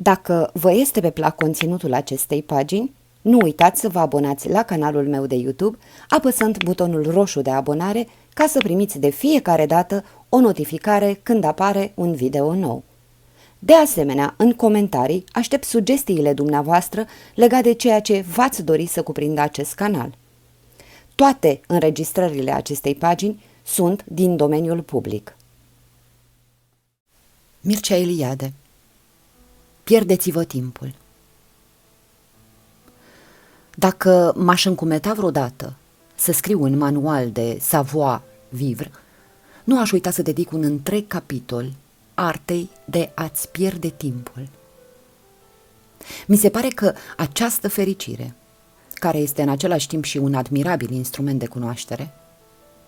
Dacă vă este pe plac conținutul acestei pagini, nu uitați să vă abonați la canalul meu de YouTube, apăsând butonul roșu de abonare ca să primiți de fiecare dată o notificare când apare un video nou. De asemenea, în comentarii aștept sugestiile dumneavoastră legate de ceea ce v-ați dori să cuprindă acest canal. Toate înregistrările acestei pagini sunt din domeniul public. Mircea Eliade Pierdeți-vă timpul Dacă m-aș încumeta vreodată să scriu un manual de savoir-vivre, nu aș uita să dedic un întreg capitol artei de a-ți pierde timpul. Mi se pare că această fericire, care este în același timp și un admirabil instrument de cunoaștere,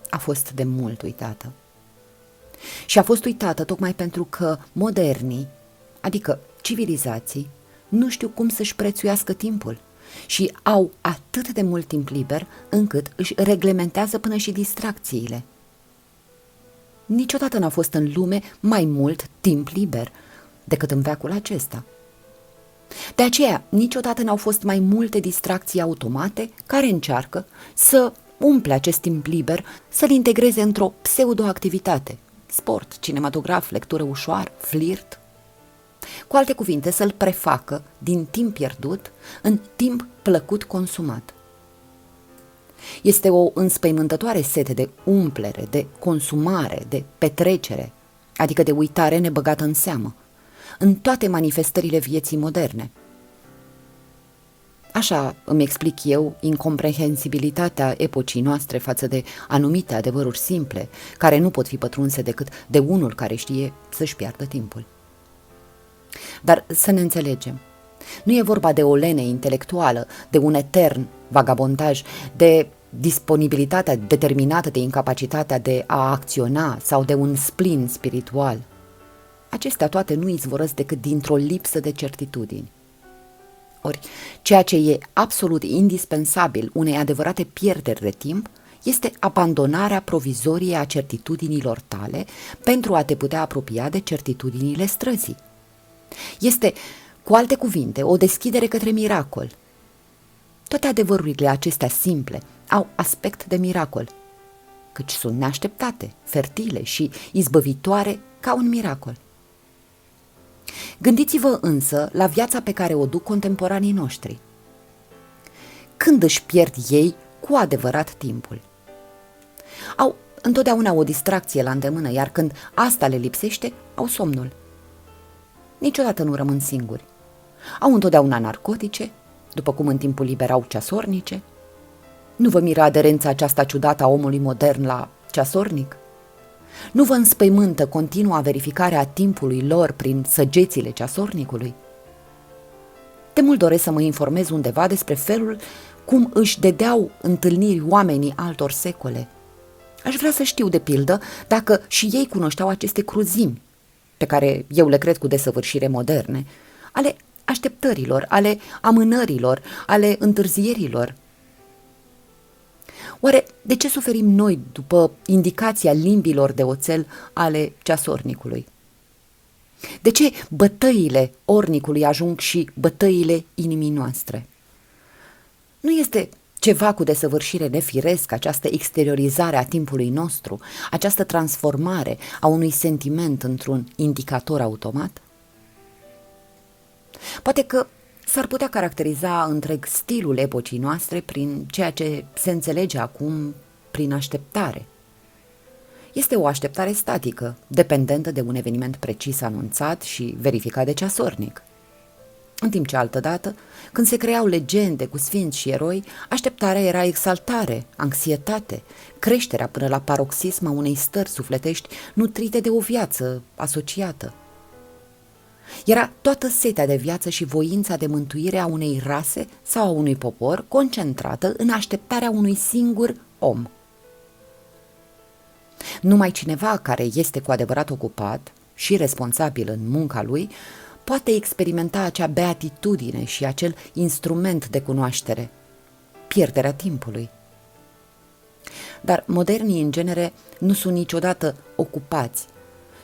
a fost de mult uitată. Și a fost uitată tocmai pentru că modernii, adică civilizații, nu știu cum să-și prețuiască timpul și au atât de mult timp liber încât își reglementează până și distracțiile. Niciodată n-a fost în lume mai mult timp liber decât în veacul acesta. De aceea, niciodată n-au fost mai multe distracții automate care încearcă să umple acest timp liber, să-l integreze într-o pseudoactivitate, sport, cinematograf, lectură ușoară, flirt. Cu alte cuvinte, să-l prefacă din timp pierdut în timp plăcut consumat. Este o înspăimântătoare sete de umplere, de consumare, de petrecere, adică de uitare nebăgată în seamă, în toate manifestările vieții moderne. Așa îmi explic eu incomprehensibilitatea epocii noastre față de anumite adevăruri simple, care nu pot fi pătrunse decât de unul care știe să-și piardă timpul. Dar să ne înțelegem, nu e vorba de o lene intelectuală, de un etern vagabondaj, de disponibilitatea determinată de incapacitatea de a acționa sau de un splin spiritual. Acestea toate nu izvorăsc decât dintr-o lipsă de certitudini. Ori, ceea ce e absolut indispensabil unei adevărate pierderi de timp este abandonarea provizorie a certitudinilor tale pentru a te putea apropia de certitudinile străzii. Este, cu alte cuvinte, o deschidere către miracol. Toate adevărurile acestea simple au aspect de miracol, căci sunt neașteptate, fertile și izbăvitoare ca un miracol. Gândiți-vă însă la viața pe care o duc contemporanii noștri. Când își pierd ei cu adevărat timpul? Au întotdeauna o distracție la îndemână, iar când asta le lipsește, au somnul. Niciodată nu rămân singuri. Au întotdeauna narcotice, după cum în timpul liber au ceasornice. Nu vă mira aderența aceasta ciudată a omului modern la ceasornic? Nu vă înspăimântă continua verificare a timpului lor prin săgețile ceasornicului? De mult doresc să mă informez undeva despre felul cum își dedeau întâlniri oamenii altor secole. Aș vrea să știu, de pildă, dacă și ei cunoșteau aceste cruzimi, pe care eu le cred cu desăvârșire moderne, ale așteptărilor, ale amânărilor, ale întârzierilor, Oare de ce suferim noi după indicația limbilor de oțel ale ceasornicului? De ce bătăile ornicului ajung și bătăile inimii noastre? Nu este ceva cu desăvârșire nefiresc această exteriorizare a timpului nostru, această transformare a unui sentiment într-un indicator automat? Poate că s-ar putea caracteriza întreg stilul epocii noastre prin ceea ce se înțelege acum prin așteptare. Este o așteptare statică, dependentă de un eveniment precis anunțat și verificat de ceasornic. În timp ce altădată, când se creau legende cu sfinți și eroi, așteptarea era exaltare, anxietate, creșterea până la paroxism a unei stări sufletești nutrite de o viață asociată – era toată setea de viață și voința de mântuire a unei rase sau a unui popor concentrată în așteptarea unui singur om. Numai cineva care este cu adevărat ocupat și responsabil în munca lui poate experimenta acea beatitudine și acel instrument de cunoaștere, pierderea timpului. Dar modernii, în genere, nu sunt niciodată ocupați,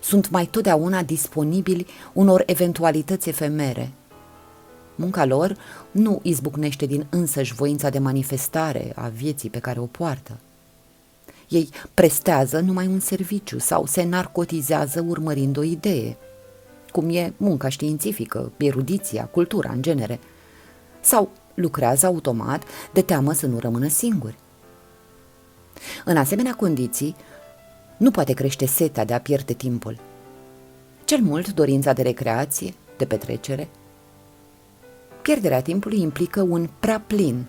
sunt mai totdeauna disponibili unor eventualități efemere. Munca lor nu izbucnește din însăși voința de manifestare a vieții pe care o poartă. Ei prestează numai un serviciu sau se narcotizează urmărind o idee, cum e munca științifică, erudiția, cultura în genere, sau lucrează automat de teamă să nu rămână singuri. În asemenea condiții, nu poate crește setea de a pierde timpul. Cel mult dorința de recreație, de petrecere. Pierderea timpului implică un prea plin,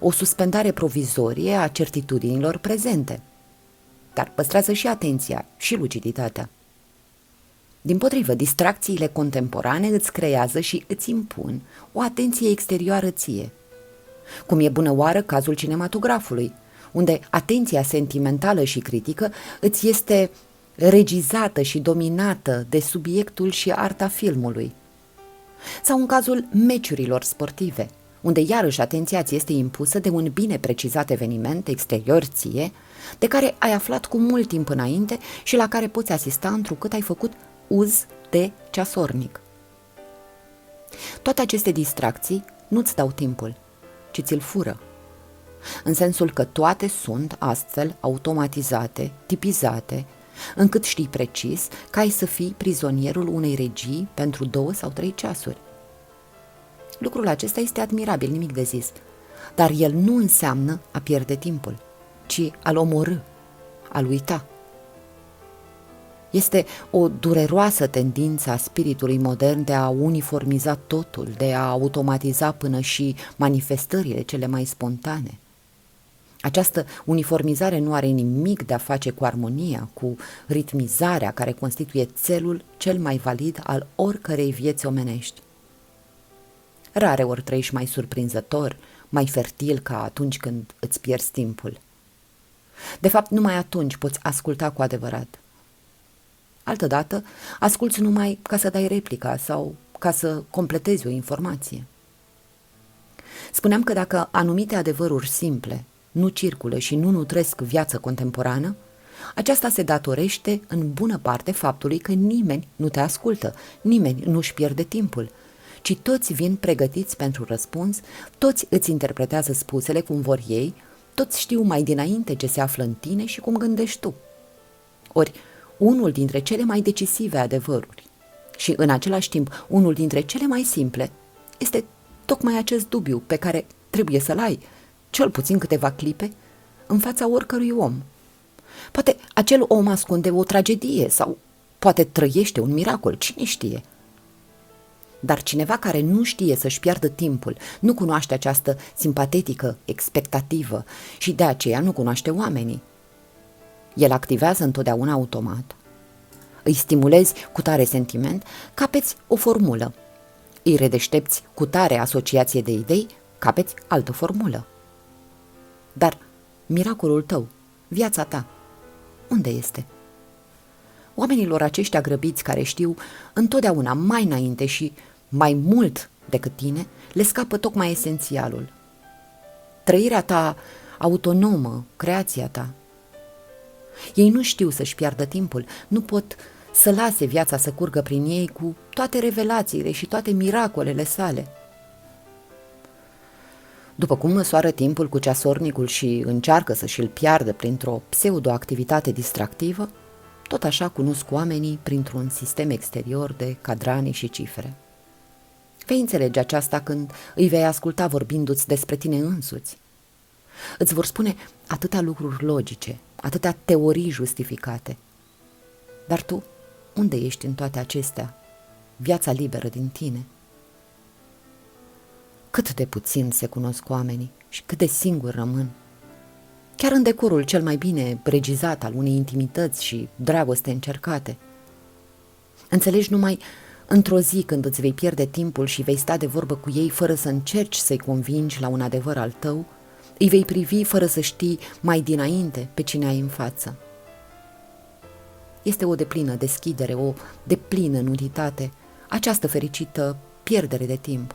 o suspendare provizorie a certitudinilor prezente, dar păstrează și atenția și luciditatea. Din potrivă, distracțiile contemporane îți creează și îți impun o atenție exterioară ție. Cum e bună oară cazul cinematografului, unde atenția sentimentală și critică îți este regizată și dominată de subiectul și arta filmului. Sau în cazul meciurilor sportive, unde iarăși atenția ți este impusă de un bine precizat eveniment exterior ție, de care ai aflat cu mult timp înainte și la care poți asista întrucât ai făcut uz de ceasornic. Toate aceste distracții nu-ți dau timpul, ci ți-l fură. În sensul că toate sunt astfel automatizate, tipizate, încât știi precis că ai să fii prizonierul unei regii pentru două sau trei ceasuri. Lucrul acesta este admirabil, nimic de zis, dar el nu înseamnă a pierde timpul, ci a-l omorâ, a-l uita. Este o dureroasă tendință a spiritului modern de a uniformiza totul, de a automatiza până și manifestările cele mai spontane. Această uniformizare nu are nimic de a face cu armonia, cu ritmizarea care constituie țelul cel mai valid al oricărei vieți omenești. Rare ori trăiești mai surprinzător, mai fertil ca atunci când îți pierzi timpul. De fapt, numai atunci poți asculta cu adevărat. Altădată, asculți numai ca să dai replica sau ca să completezi o informație. Spuneam că dacă anumite adevăruri simple nu circulă și nu nutresc viața contemporană, aceasta se datorește în bună parte faptului că nimeni nu te ascultă, nimeni nu-și pierde timpul, ci toți vin pregătiți pentru răspuns, toți îți interpretează spusele cum vor ei, toți știu mai dinainte ce se află în tine și cum gândești tu. Ori, unul dintre cele mai decisive adevăruri și în același timp unul dintre cele mai simple este tocmai acest dubiu pe care trebuie să-l ai, cel puțin câteva clipe, în fața oricărui om. Poate acel om ascunde o tragedie sau poate trăiește un miracol, cine știe. Dar cineva care nu știe să-și piardă timpul, nu cunoaște această simpatetică expectativă și de aceea nu cunoaște oamenii. El activează întotdeauna automat. Îi stimulezi cu tare sentiment, capeți o formulă. Îi redeștepți cu tare asociație de idei, capeți altă formulă. Dar miracolul tău, viața ta, unde este? Oamenilor aceștia grăbiți care știu întotdeauna mai înainte și mai mult decât tine, le scapă tocmai esențialul. Trăirea ta autonomă, creația ta. Ei nu știu să-și piardă timpul, nu pot să lase viața să curgă prin ei cu toate revelațiile și toate miracolele sale – după cum măsoară timpul cu ceasornicul și încearcă să și-l piardă printr-o pseudoactivitate distractivă, tot așa cunosc oamenii printr-un sistem exterior de cadrane și cifre. Vei înțelege aceasta când îi vei asculta vorbindu-ți despre tine însuți. Îți vor spune atâtea lucruri logice, atâtea teorii justificate. Dar tu, unde ești în toate acestea? Viața liberă din tine – cât de puțin se cunosc oamenii și cât de singur rămân. Chiar în decorul cel mai bine regizat al unei intimități și dragoste încercate. Înțelegi numai într-o zi când îți vei pierde timpul și vei sta de vorbă cu ei fără să încerci să-i convingi la un adevăr al tău, îi vei privi fără să știi mai dinainte pe cine ai în față. Este o deplină deschidere, o deplină nuditate, această fericită pierdere de timp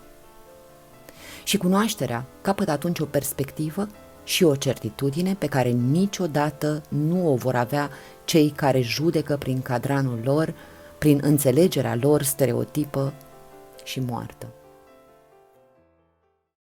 și cunoașterea capătă atunci o perspectivă și o certitudine pe care niciodată nu o vor avea cei care judecă prin cadranul lor, prin înțelegerea lor stereotipă și moartă.